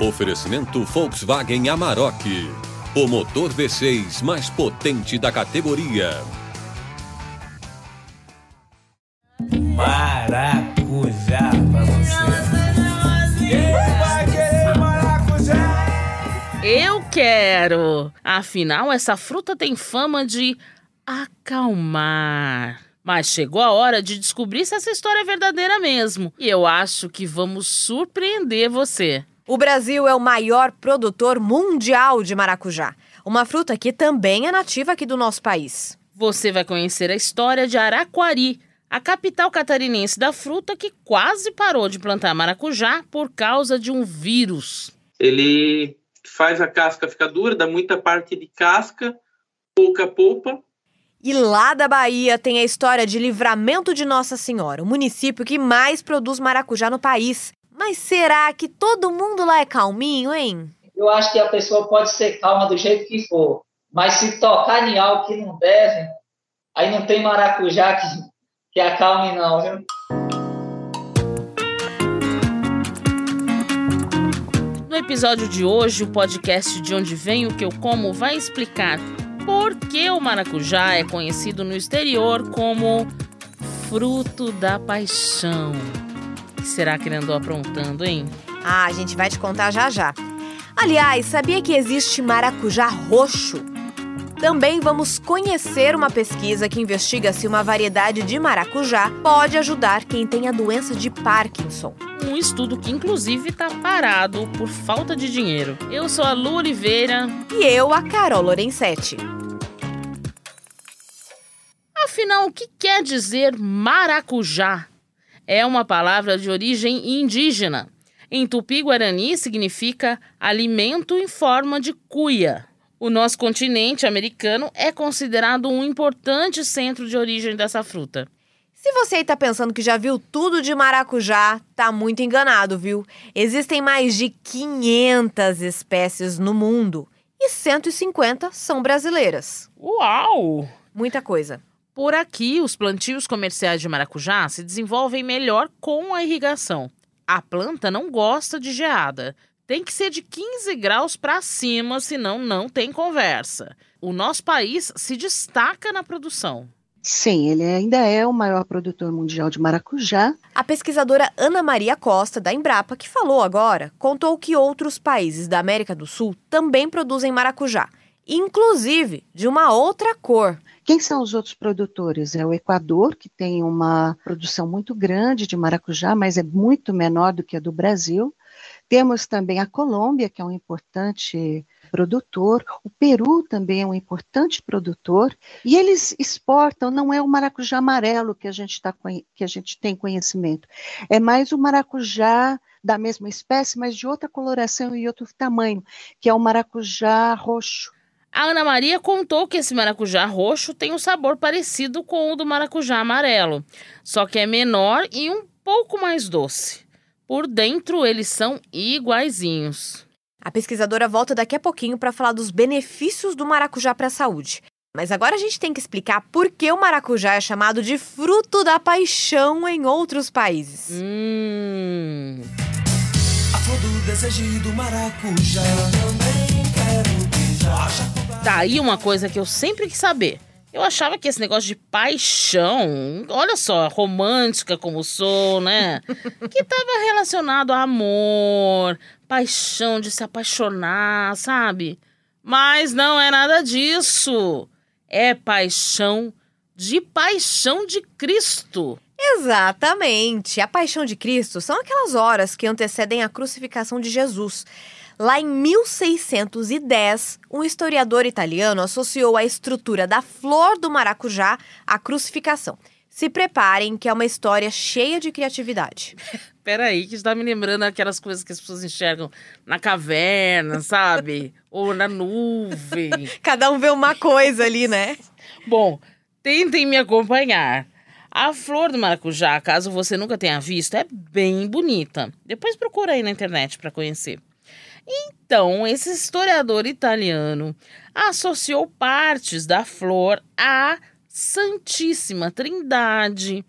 Oferecimento Volkswagen Amarok. O motor V6 mais potente da categoria. Maracujá pra você. Quem vai querer maracujá? Eu quero! Afinal, essa fruta tem fama de acalmar. Mas chegou a hora de descobrir se essa história é verdadeira mesmo. E eu acho que vamos surpreender você. O Brasil é o maior produtor mundial de maracujá, uma fruta que também é nativa aqui do nosso país. Você vai conhecer a história de Araquari, a capital catarinense da fruta que quase parou de plantar maracujá por causa de um vírus. Ele faz a casca ficar dura, dá muita parte de casca, pouca polpa. E lá da Bahia tem a história de Livramento de Nossa Senhora, o município que mais produz maracujá no país. Mas será que todo mundo lá é calminho, hein? Eu acho que a pessoa pode ser calma do jeito que for, mas se tocar em algo que não deve, aí não tem maracujá que, que acalme não, viu? No episódio de hoje, o podcast De Onde Vem o Que Eu Como vai explicar por que o maracujá é conhecido no exterior como fruto da paixão. Que será que ele andou aprontando, hein? Ah, a gente vai te contar já já. Aliás, sabia que existe maracujá roxo? Também vamos conhecer uma pesquisa que investiga se uma variedade de maracujá pode ajudar quem tem a doença de Parkinson. Um estudo que, inclusive, está parado por falta de dinheiro. Eu sou a Lu Oliveira. E eu, a Carol Lorenzetti. Afinal, o que quer dizer maracujá? É uma palavra de origem indígena. Em tupi-guarani significa alimento em forma de cuia. O nosso continente americano é considerado um importante centro de origem dessa fruta. Se você está pensando que já viu tudo de maracujá, tá muito enganado, viu? Existem mais de 500 espécies no mundo e 150 são brasileiras. Uau! Muita coisa. Por aqui, os plantios comerciais de maracujá se desenvolvem melhor com a irrigação. A planta não gosta de geada. Tem que ser de 15 graus para cima, senão não tem conversa. O nosso país se destaca na produção. Sim, ele ainda é o maior produtor mundial de maracujá. A pesquisadora Ana Maria Costa, da Embrapa, que falou agora, contou que outros países da América do Sul também produzem maracujá, inclusive de uma outra cor. Quem são os outros produtores? É o Equador, que tem uma produção muito grande de maracujá, mas é muito menor do que a do Brasil. Temos também a Colômbia, que é um importante produtor, o Peru também é um importante produtor, e eles exportam, não é o maracujá amarelo que a gente, tá, que a gente tem conhecimento, é mais o maracujá da mesma espécie, mas de outra coloração e outro tamanho, que é o maracujá roxo. A Ana Maria contou que esse maracujá roxo tem um sabor parecido com o do maracujá amarelo, só que é menor e um pouco mais doce. Por dentro, eles são iguaizinhos. A pesquisadora volta daqui a pouquinho para falar dos benefícios do maracujá para a saúde. Mas agora a gente tem que explicar por que o maracujá é chamado de fruto da paixão em outros países. Hum. A flor do desejo do maracujá. Eu também quero beijar. Tá aí uma coisa que eu sempre quis saber. Eu achava que esse negócio de paixão, olha só, romântica como sou, né? que estava relacionado a amor, paixão de se apaixonar, sabe? Mas não é nada disso. É paixão de paixão de Cristo. Exatamente. A paixão de Cristo são aquelas horas que antecedem a crucificação de Jesus. Lá em 1610, um historiador italiano associou a estrutura da flor do maracujá à crucificação. Se preparem, que é uma história cheia de criatividade. Peraí, que está me lembrando aquelas coisas que as pessoas enxergam na caverna, sabe? Ou na nuvem. Cada um vê uma coisa ali, né? Bom, tentem me acompanhar. A flor do maracujá, caso você nunca tenha visto, é bem bonita. Depois procura aí na internet para conhecer. Então, esse historiador italiano associou partes da flor a Santíssima Trindade,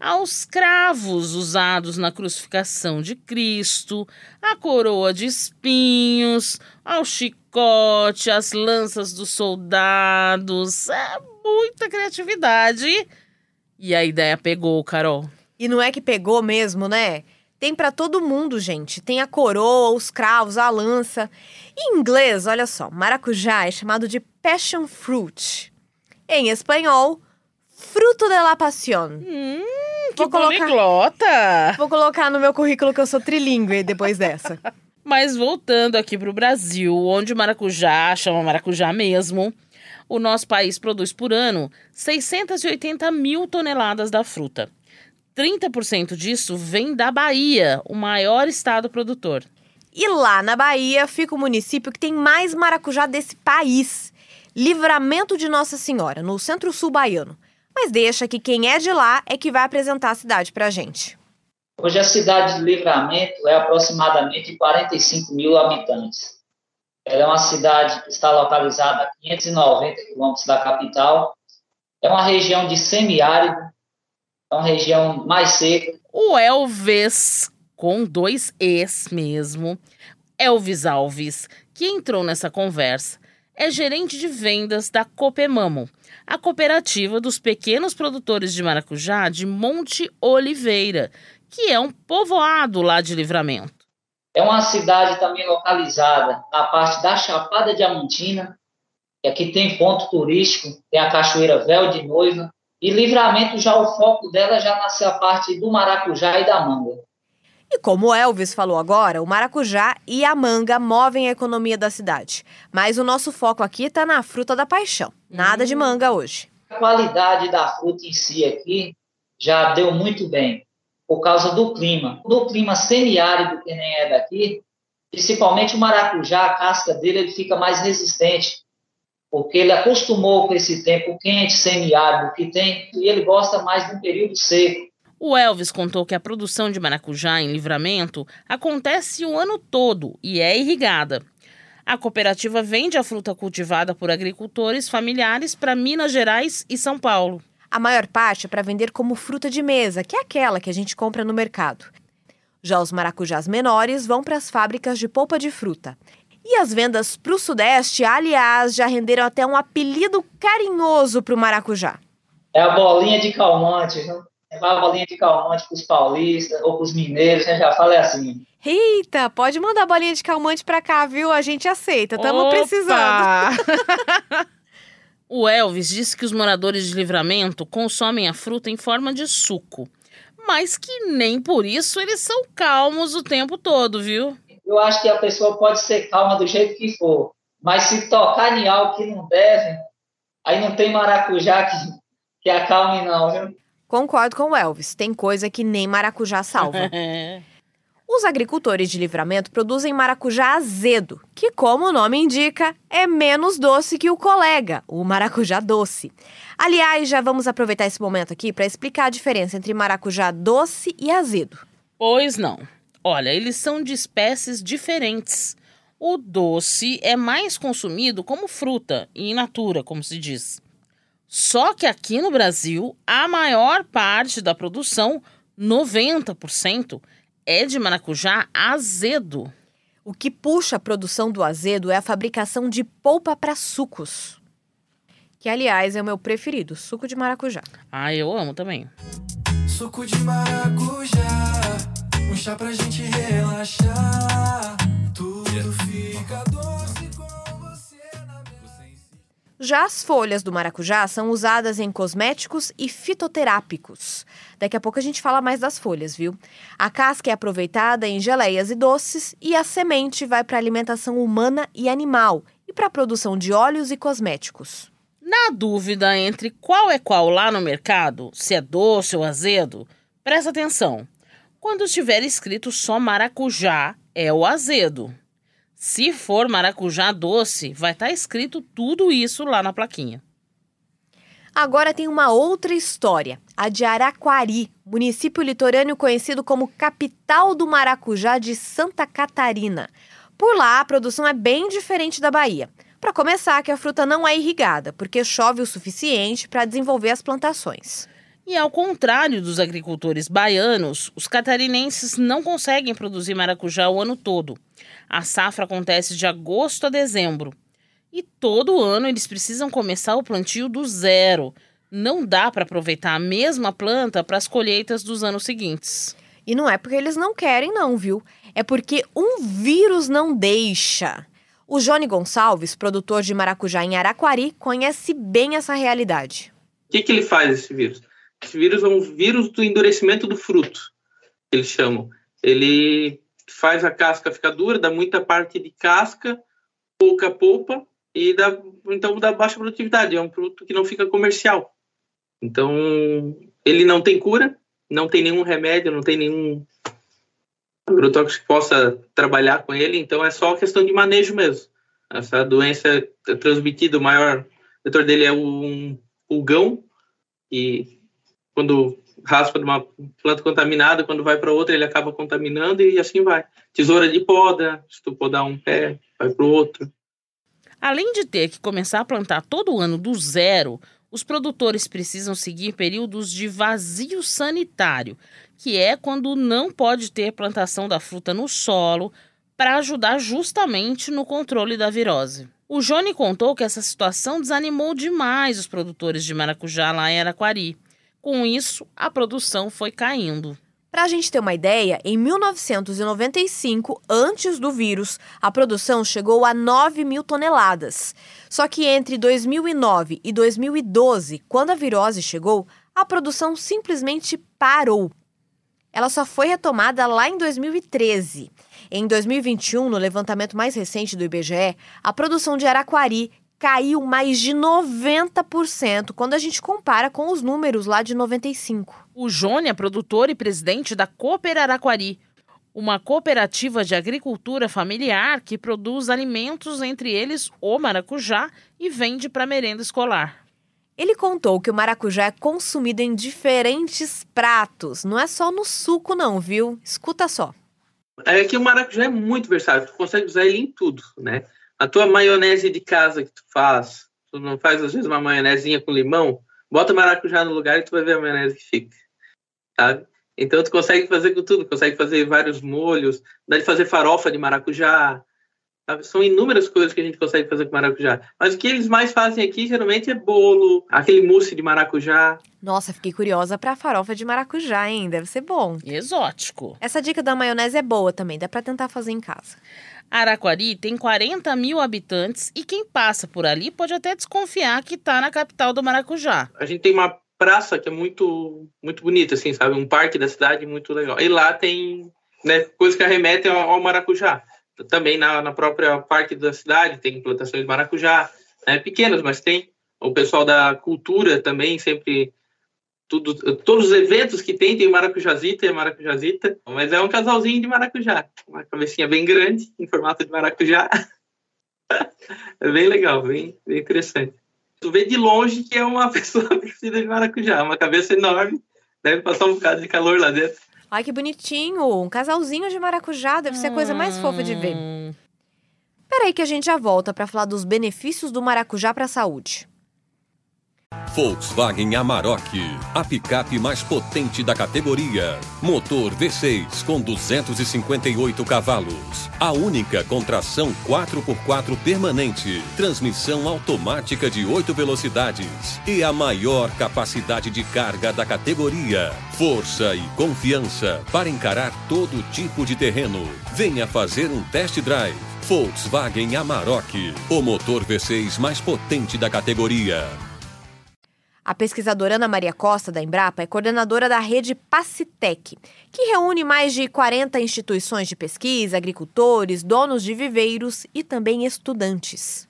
aos cravos usados na crucificação de Cristo, à coroa de espinhos, ao chicote, às lanças dos soldados. É muita criatividade. E a ideia pegou, Carol. E não é que pegou mesmo, né? Tem pra todo mundo, gente. Tem a coroa, os cravos, a lança. Em inglês, olha só, maracujá é chamado de passion fruit. Em espanhol, fruto de la pasión. Hum, que Vou colocar- poliglota! Vou colocar no meu currículo que eu sou trilingue depois dessa. Mas voltando aqui para o Brasil, onde o maracujá chama maracujá mesmo, o nosso país produz por ano 680 mil toneladas da fruta. 30% disso vem da Bahia, o maior estado produtor. E lá na Bahia fica o município que tem mais maracujá desse país. Livramento de Nossa Senhora, no centro-sul baiano. Mas deixa que quem é de lá é que vai apresentar a cidade pra gente. Hoje a cidade de Livramento é aproximadamente de 45 mil habitantes. Ela é uma cidade que está localizada a 590 quilômetros da capital. É uma região de semiárido, uma região mais seca. O Elvis, com dois Es mesmo, Elvis Alves, que entrou nessa conversa, é gerente de vendas da Copemamo, a cooperativa dos pequenos produtores de maracujá de Monte Oliveira, que é um povoado lá de Livramento. É uma cidade também localizada na parte da Chapada Diamantina, que aqui tem ponto turístico, tem a Cachoeira Véu de Noiva, e Livramento já o foco dela já nasce a parte do maracujá e da manga. E como o Elvis falou agora, o maracujá e a manga movem a economia da cidade. Mas o nosso foco aqui tá na fruta da paixão. Nada de manga hoje. A qualidade da fruta em si aqui já deu muito bem, por causa do clima. Do clima semiárido, que nem é daqui, principalmente o maracujá, a casca dele ele fica mais resistente, porque ele acostumou com esse tempo quente, semiárido que tem, e ele gosta mais de um período seco. O Elvis contou que a produção de maracujá em Livramento acontece o ano todo e é irrigada. A cooperativa vende a fruta cultivada por agricultores familiares para Minas Gerais e São Paulo. A maior parte é para vender como fruta de mesa, que é aquela que a gente compra no mercado. Já os maracujás menores vão para as fábricas de polpa de fruta. E as vendas para o Sudeste, aliás, já renderam até um apelido carinhoso para o maracujá. É a bolinha de calmante, viu? Levar a bolinha de calmante para os paulistas ou para os mineiros, né? já fala é assim. Eita, pode mandar bolinha de calmante para cá, viu? A gente aceita, estamos precisando. O Elvis disse que os moradores de Livramento consomem a fruta em forma de suco, mas que nem por isso eles são calmos o tempo todo, viu? Eu acho que a pessoa pode ser calma do jeito que for, mas se tocar em algo que não deve, aí não tem maracujá que, que acalme não, viu? Concordo com o Elvis, tem coisa que nem maracujá salva. Os agricultores de livramento produzem maracujá azedo, que, como o nome indica, é menos doce que o colega, o maracujá doce. Aliás, já vamos aproveitar esse momento aqui para explicar a diferença entre maracujá doce e azedo. Pois não. Olha, eles são de espécies diferentes. O doce é mais consumido como fruta e in natura, como se diz. Só que aqui no Brasil, a maior parte da produção, 90%, é de maracujá azedo. O que puxa a produção do azedo é a fabricação de polpa para sucos. Que, aliás, é o meu preferido, suco de maracujá. Ah, eu amo também. Suco de maracujá, um chá pra gente relaxar. Tudo fica doce com você na mesa. Já as folhas do maracujá são usadas em cosméticos e fitoterápicos. Daqui a pouco a gente fala mais das folhas, viu? A casca é aproveitada em geleias e doces e a semente vai para alimentação humana e animal e para a produção de óleos e cosméticos. Na dúvida entre qual é qual lá no mercado, se é doce ou azedo, presta atenção. Quando estiver escrito só maracujá, é o azedo. Se for maracujá doce, vai estar escrito tudo isso lá na plaquinha. Agora tem uma outra história, a de Araquari, município litorâneo conhecido como capital do maracujá de Santa Catarina. Por lá, a produção é bem diferente da Bahia. Para começar, que a fruta não é irrigada, porque chove o suficiente para desenvolver as plantações. E ao contrário dos agricultores baianos, os catarinenses não conseguem produzir maracujá o ano todo. A safra acontece de agosto a dezembro. E todo ano eles precisam começar o plantio do zero. Não dá para aproveitar a mesma planta para as colheitas dos anos seguintes. E não é porque eles não querem, não, viu? É porque um vírus não deixa. O Johnny Gonçalves, produtor de maracujá em Araquari, conhece bem essa realidade. O que, que ele faz, esse vírus? Esse vírus é um vírus do endurecimento do fruto, eles chamam. Ele faz a casca ficar dura, dá muita parte de casca, pouca polpa, e dá, então dá baixa produtividade. É um produto que não fica comercial. Então, ele não tem cura, não tem nenhum remédio, não tem nenhum agrotóxico que possa trabalhar com ele, então é só questão de manejo mesmo. Essa doença é transmitida, o maior vetor dele é um pulgão, e quando raspa de uma planta contaminada, quando vai para outra, ele acaba contaminando e assim vai. Tesoura de poda, se tu podar um pé, vai para o outro. Além de ter que começar a plantar todo ano do zero, os produtores precisam seguir períodos de vazio sanitário, que é quando não pode ter plantação da fruta no solo, para ajudar justamente no controle da virose. O Johnny contou que essa situação desanimou demais os produtores de maracujá lá em Araquari. Com isso, a produção foi caindo. Para a gente ter uma ideia, em 1995, antes do vírus, a produção chegou a 9 mil toneladas. Só que entre 2009 e 2012, quando a virose chegou, a produção simplesmente parou. Ela só foi retomada lá em 2013. Em 2021, no levantamento mais recente do IBGE, a produção de Araquari caiu mais de 90% quando a gente compara com os números lá de 95. O Jônia é produtor e presidente da Cooper Araquari, uma cooperativa de agricultura familiar que produz alimentos, entre eles o maracujá, e vende para merenda escolar. Ele contou que o maracujá é consumido em diferentes pratos, não é só no suco não, viu? Escuta só. É que o maracujá é muito versátil, tu consegue usar ele em tudo, né? A tua maionese de casa que tu faz, tu não faz às vezes uma maionezinha com limão, bota maracujá no lugar e tu vai ver a maionese que fica, sabe? Então tu consegue fazer com tudo, consegue fazer vários molhos, dá de fazer farofa de maracujá? São inúmeras coisas que a gente consegue fazer com maracujá. Mas o que eles mais fazem aqui geralmente é bolo, aquele mousse de maracujá. Nossa, fiquei curiosa para farofa de maracujá, hein? Deve ser bom. Exótico. Essa dica da maionese é boa também, dá para tentar fazer em casa. Araquari tem 40 mil habitantes e quem passa por ali pode até desconfiar que está na capital do Maracujá. A gente tem uma praça que é muito muito bonita, assim, sabe? Um parque da cidade muito legal. E lá tem né, coisas que arremetem ao maracujá. Também na, na própria parque da cidade tem plantações de maracujá, né, pequenas, mas tem. O pessoal da cultura também sempre tudo, todos os eventos que tem, tem maracujazita e maracujazita, mas é um casalzinho de maracujá. Uma cabecinha bem grande, em formato de maracujá. é bem legal, bem, bem interessante. Tu vê de longe que é uma pessoa vestida de maracujá, uma cabeça enorme, deve passar um bocado de calor lá dentro. Ai, que bonitinho! Um casalzinho de maracujá, deve ser a coisa mais fofa de ver. Hum. Peraí que a gente já volta para falar dos benefícios do maracujá para a saúde. Volkswagen Amarok, a picape mais potente da categoria. Motor V6 com 258 cavalos. A única com tração 4x4 permanente. Transmissão automática de 8 velocidades. E a maior capacidade de carga da categoria. Força e confiança para encarar todo tipo de terreno. Venha fazer um test drive. Volkswagen Amarok, o motor V6 mais potente da categoria. A pesquisadora Ana Maria Costa, da Embrapa, é coordenadora da rede Pacitec, que reúne mais de 40 instituições de pesquisa, agricultores, donos de viveiros e também estudantes.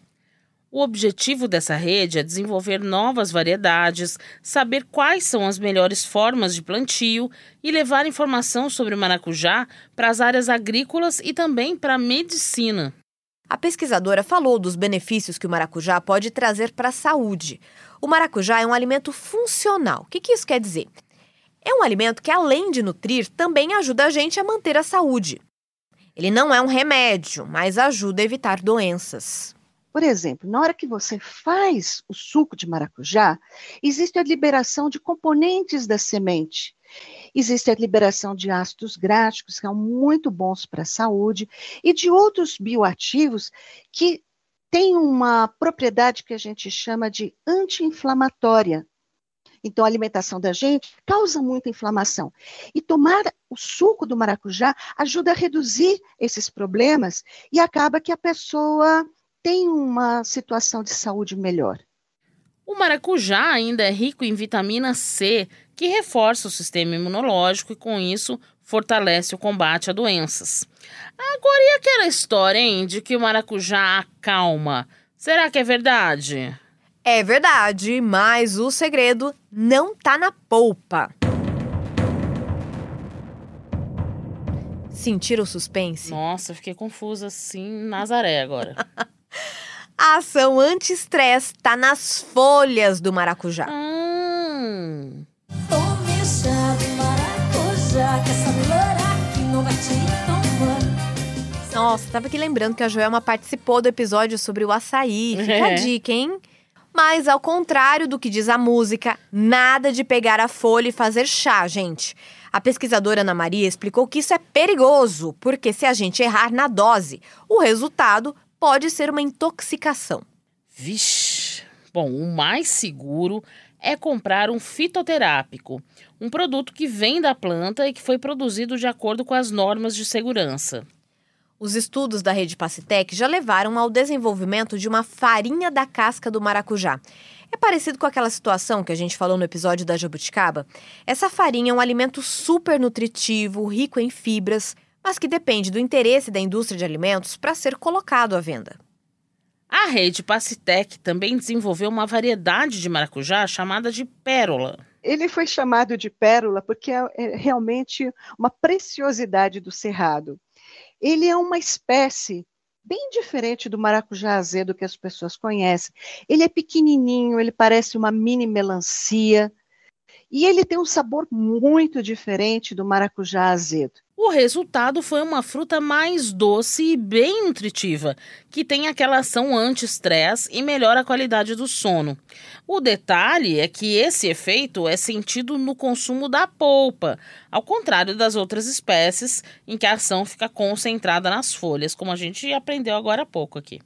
O objetivo dessa rede é desenvolver novas variedades, saber quais são as melhores formas de plantio e levar informação sobre o maracujá para as áreas agrícolas e também para a medicina. A pesquisadora falou dos benefícios que o maracujá pode trazer para a saúde. O maracujá é um alimento funcional. O que, que isso quer dizer? É um alimento que, além de nutrir, também ajuda a gente a manter a saúde. Ele não é um remédio, mas ajuda a evitar doenças. Por exemplo, na hora que você faz o suco de maracujá, existe a liberação de componentes da semente. Existe a liberação de ácidos gráficos, que são muito bons para a saúde, e de outros bioativos que têm uma propriedade que a gente chama de anti-inflamatória. Então, a alimentação da gente causa muita inflamação. E tomar o suco do maracujá ajuda a reduzir esses problemas e acaba que a pessoa tem uma situação de saúde melhor. O maracujá ainda é rico em vitamina C, que reforça o sistema imunológico e, com isso, fortalece o combate a doenças. Agora, e aquela história, hein, de que o maracujá acalma? Será que é verdade? É verdade, mas o segredo não tá na polpa. Sentiram o suspense? Nossa, fiquei confusa assim, Nazaré agora. A ação anti-estresse está nas folhas do maracujá. Hum. Tome chá de maracujá, que essa loura aqui não vai te tomar. Nossa, tava aqui lembrando que a Joelma participou do episódio sobre o açaí. Fica a É. dica, hein? Mas, ao contrário do que diz a música, nada de pegar a folha e fazer chá, gente. A pesquisadora Ana Maria explicou que isso é perigoso, porque se a gente errar na dose, o resultado pode ser uma intoxicação. Vixe. Bom, o mais seguro é comprar um fitoterápico, um produto que vem da planta e que foi produzido de acordo com as normas de segurança. Os estudos da rede Pacitec já levaram ao desenvolvimento de uma farinha da casca do maracujá. É parecido com aquela situação que a gente falou no episódio da jabuticaba? Essa farinha é um alimento super nutritivo, rico em fibras, mas que depende do interesse da indústria de alimentos para ser colocado à venda. A rede Pacitec também desenvolveu uma variedade de maracujá chamada de pérola. Ele foi chamado de pérola porque é, é realmente uma preciosidade do cerrado. Ele é uma espécie bem diferente do maracujá azedo que as pessoas conhecem. Ele é pequenininho, ele parece uma mini melancia e ele tem um sabor muito diferente do maracujá azedo. O resultado foi uma fruta mais doce e bem nutritiva, que tem aquela ação anti-estresse e melhora a qualidade do sono. O detalhe é que esse efeito é sentido no consumo da polpa, ao contrário das outras espécies em que a ação fica concentrada nas folhas, como a gente aprendeu agora há pouco aqui.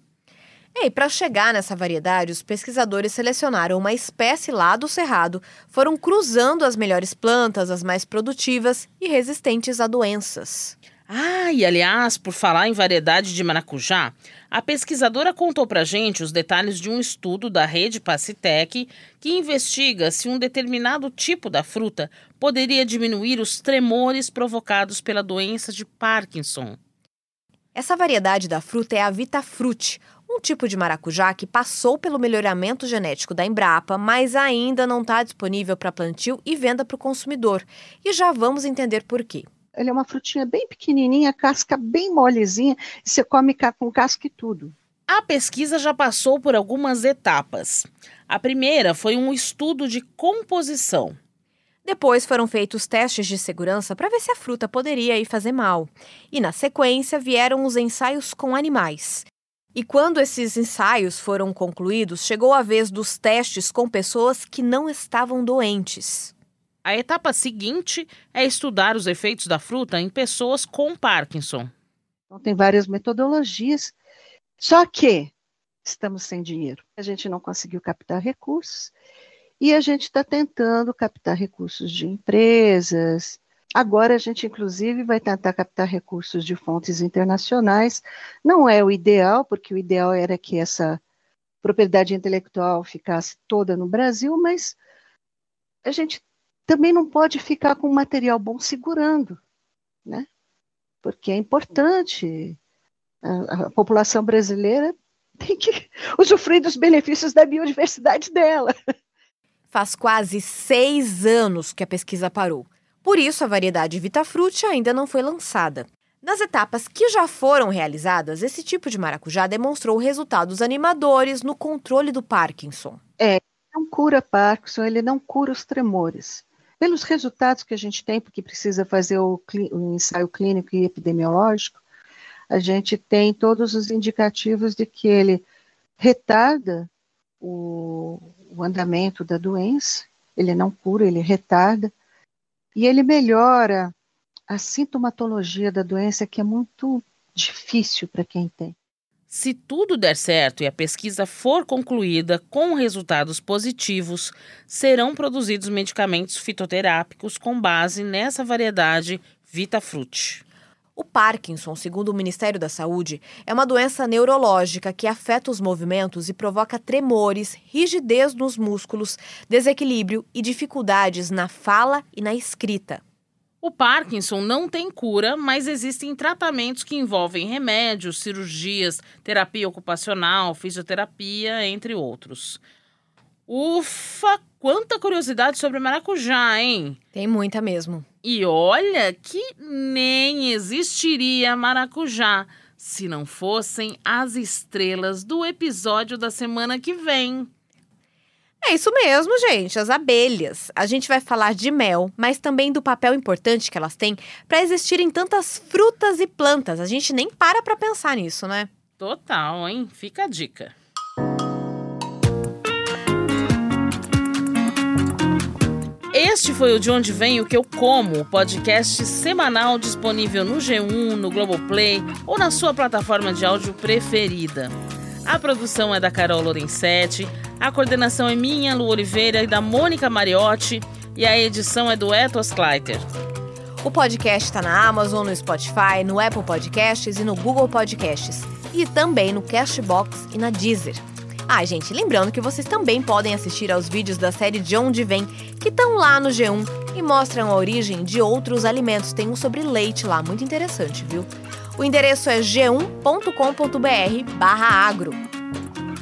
E para chegar nessa variedade, os pesquisadores selecionaram uma espécie lá do cerrado, foram cruzando as melhores plantas, as mais produtivas e resistentes a doenças. Ah, e aliás, por falar em variedade de maracujá, a pesquisadora contou pra gente os detalhes de um estudo da rede Pacitec que investiga se um determinado tipo da fruta poderia diminuir os tremores provocados pela doença de Parkinson. Essa variedade da fruta é a Vitafruti, um tipo de maracujá que passou pelo melhoramento genético da Embrapa, mas ainda não está disponível para plantio e venda para o consumidor. E já vamos entender por quê. Ele é uma frutinha bem pequenininha, casca bem molezinha, e você come com casca e tudo. A pesquisa já passou por algumas etapas. A primeira foi um estudo de composição. Depois foram feitos testes de segurança para ver se a fruta poderia aí fazer mal. E na sequência vieram os ensaios com animais. E quando esses ensaios foram concluídos, chegou a vez dos testes com pessoas que não estavam doentes. A etapa seguinte é estudar os efeitos da fruta em pessoas com Parkinson. Então, tem várias metodologias. Só que estamos sem dinheiro. A gente não conseguiu captar recursos e a gente está tentando captar recursos de empresas. Agora a gente, inclusive, vai tentar captar recursos de fontes internacionais. Não é o ideal, porque o ideal era que essa propriedade intelectual ficasse toda no Brasil, mas a gente também não pode ficar com material bom segurando, né? Porque é importante. A, a população brasileira tem que usufruir dos benefícios da biodiversidade dela. Faz quase seis anos que a pesquisa parou. Por isso, a variedade Vitafruti ainda não foi lançada. Nas etapas que já foram realizadas, esse tipo de maracujá demonstrou resultados animadores no controle do Parkinson. Não cura Parkinson, ele não cura os tremores. Pelos resultados que a gente tem, porque precisa fazer o, o ensaio clínico e epidemiológico, a gente tem todos os indicativos de que ele retarda o, o andamento da doença, ele não cura, ele retarda, e ele melhora a sintomatologia da doença, que é muito difícil para quem tem. Se tudo der certo e a pesquisa for concluída com resultados positivos, serão produzidos medicamentos fitoterápicos com base nessa variedade Vitafruit. O Parkinson, segundo o Ministério da Saúde, é uma doença neurológica que afeta os movimentos e provoca tremores, rigidez nos músculos, desequilíbrio e dificuldades na fala e na escrita. O Parkinson não tem cura, mas existem tratamentos que envolvem remédios, cirurgias, terapia ocupacional, fisioterapia, entre outros. Ufa, quanta curiosidade sobre maracujá, hein? Tem muita mesmo. E olha que nem existiria maracujá se não fossem as estrelas do episódio da semana que vem. É isso mesmo, gente, as abelhas. A gente vai falar de mel, mas também do papel importante que elas têm para existirem tantas frutas e plantas. A gente nem para para pensar nisso, né? Total, hein? Fica a dica. Este foi o De Onde Vem o Que Eu Como, podcast semanal disponível no G1, no Globoplay ou na sua plataforma de áudio preferida. A produção é da Carol Lorenzetti, a coordenação é minha, Lu Oliveira, e da Mônica Mariotti, e a edição é do Ethos Kleiter. O podcast está na Amazon, no Spotify, no Apple Podcasts e no Google Podcasts. E também no Cashbox e na Deezer. Ah, gente, lembrando que vocês também podem assistir aos vídeos da série De Onde Vem, que estão lá no G1 e mostram a origem de outros alimentos. Tem um sobre leite lá, muito interessante, viu? O endereço é g1.com.br agro.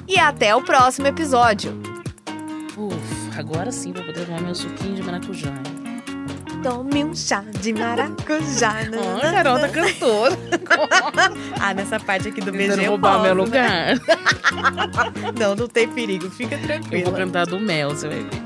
E até o próximo episódio. Uf, agora sim vou poder tomar meu suquinho de maracujá. Tome um chá de maracujá. Oh, a Carol tá cantora. ah, nessa parte aqui do BG eu roubar meu posso, né? lugar. Não, não tem perigo, fica tranquilo. Eu vou cantar do mel, você vai ver.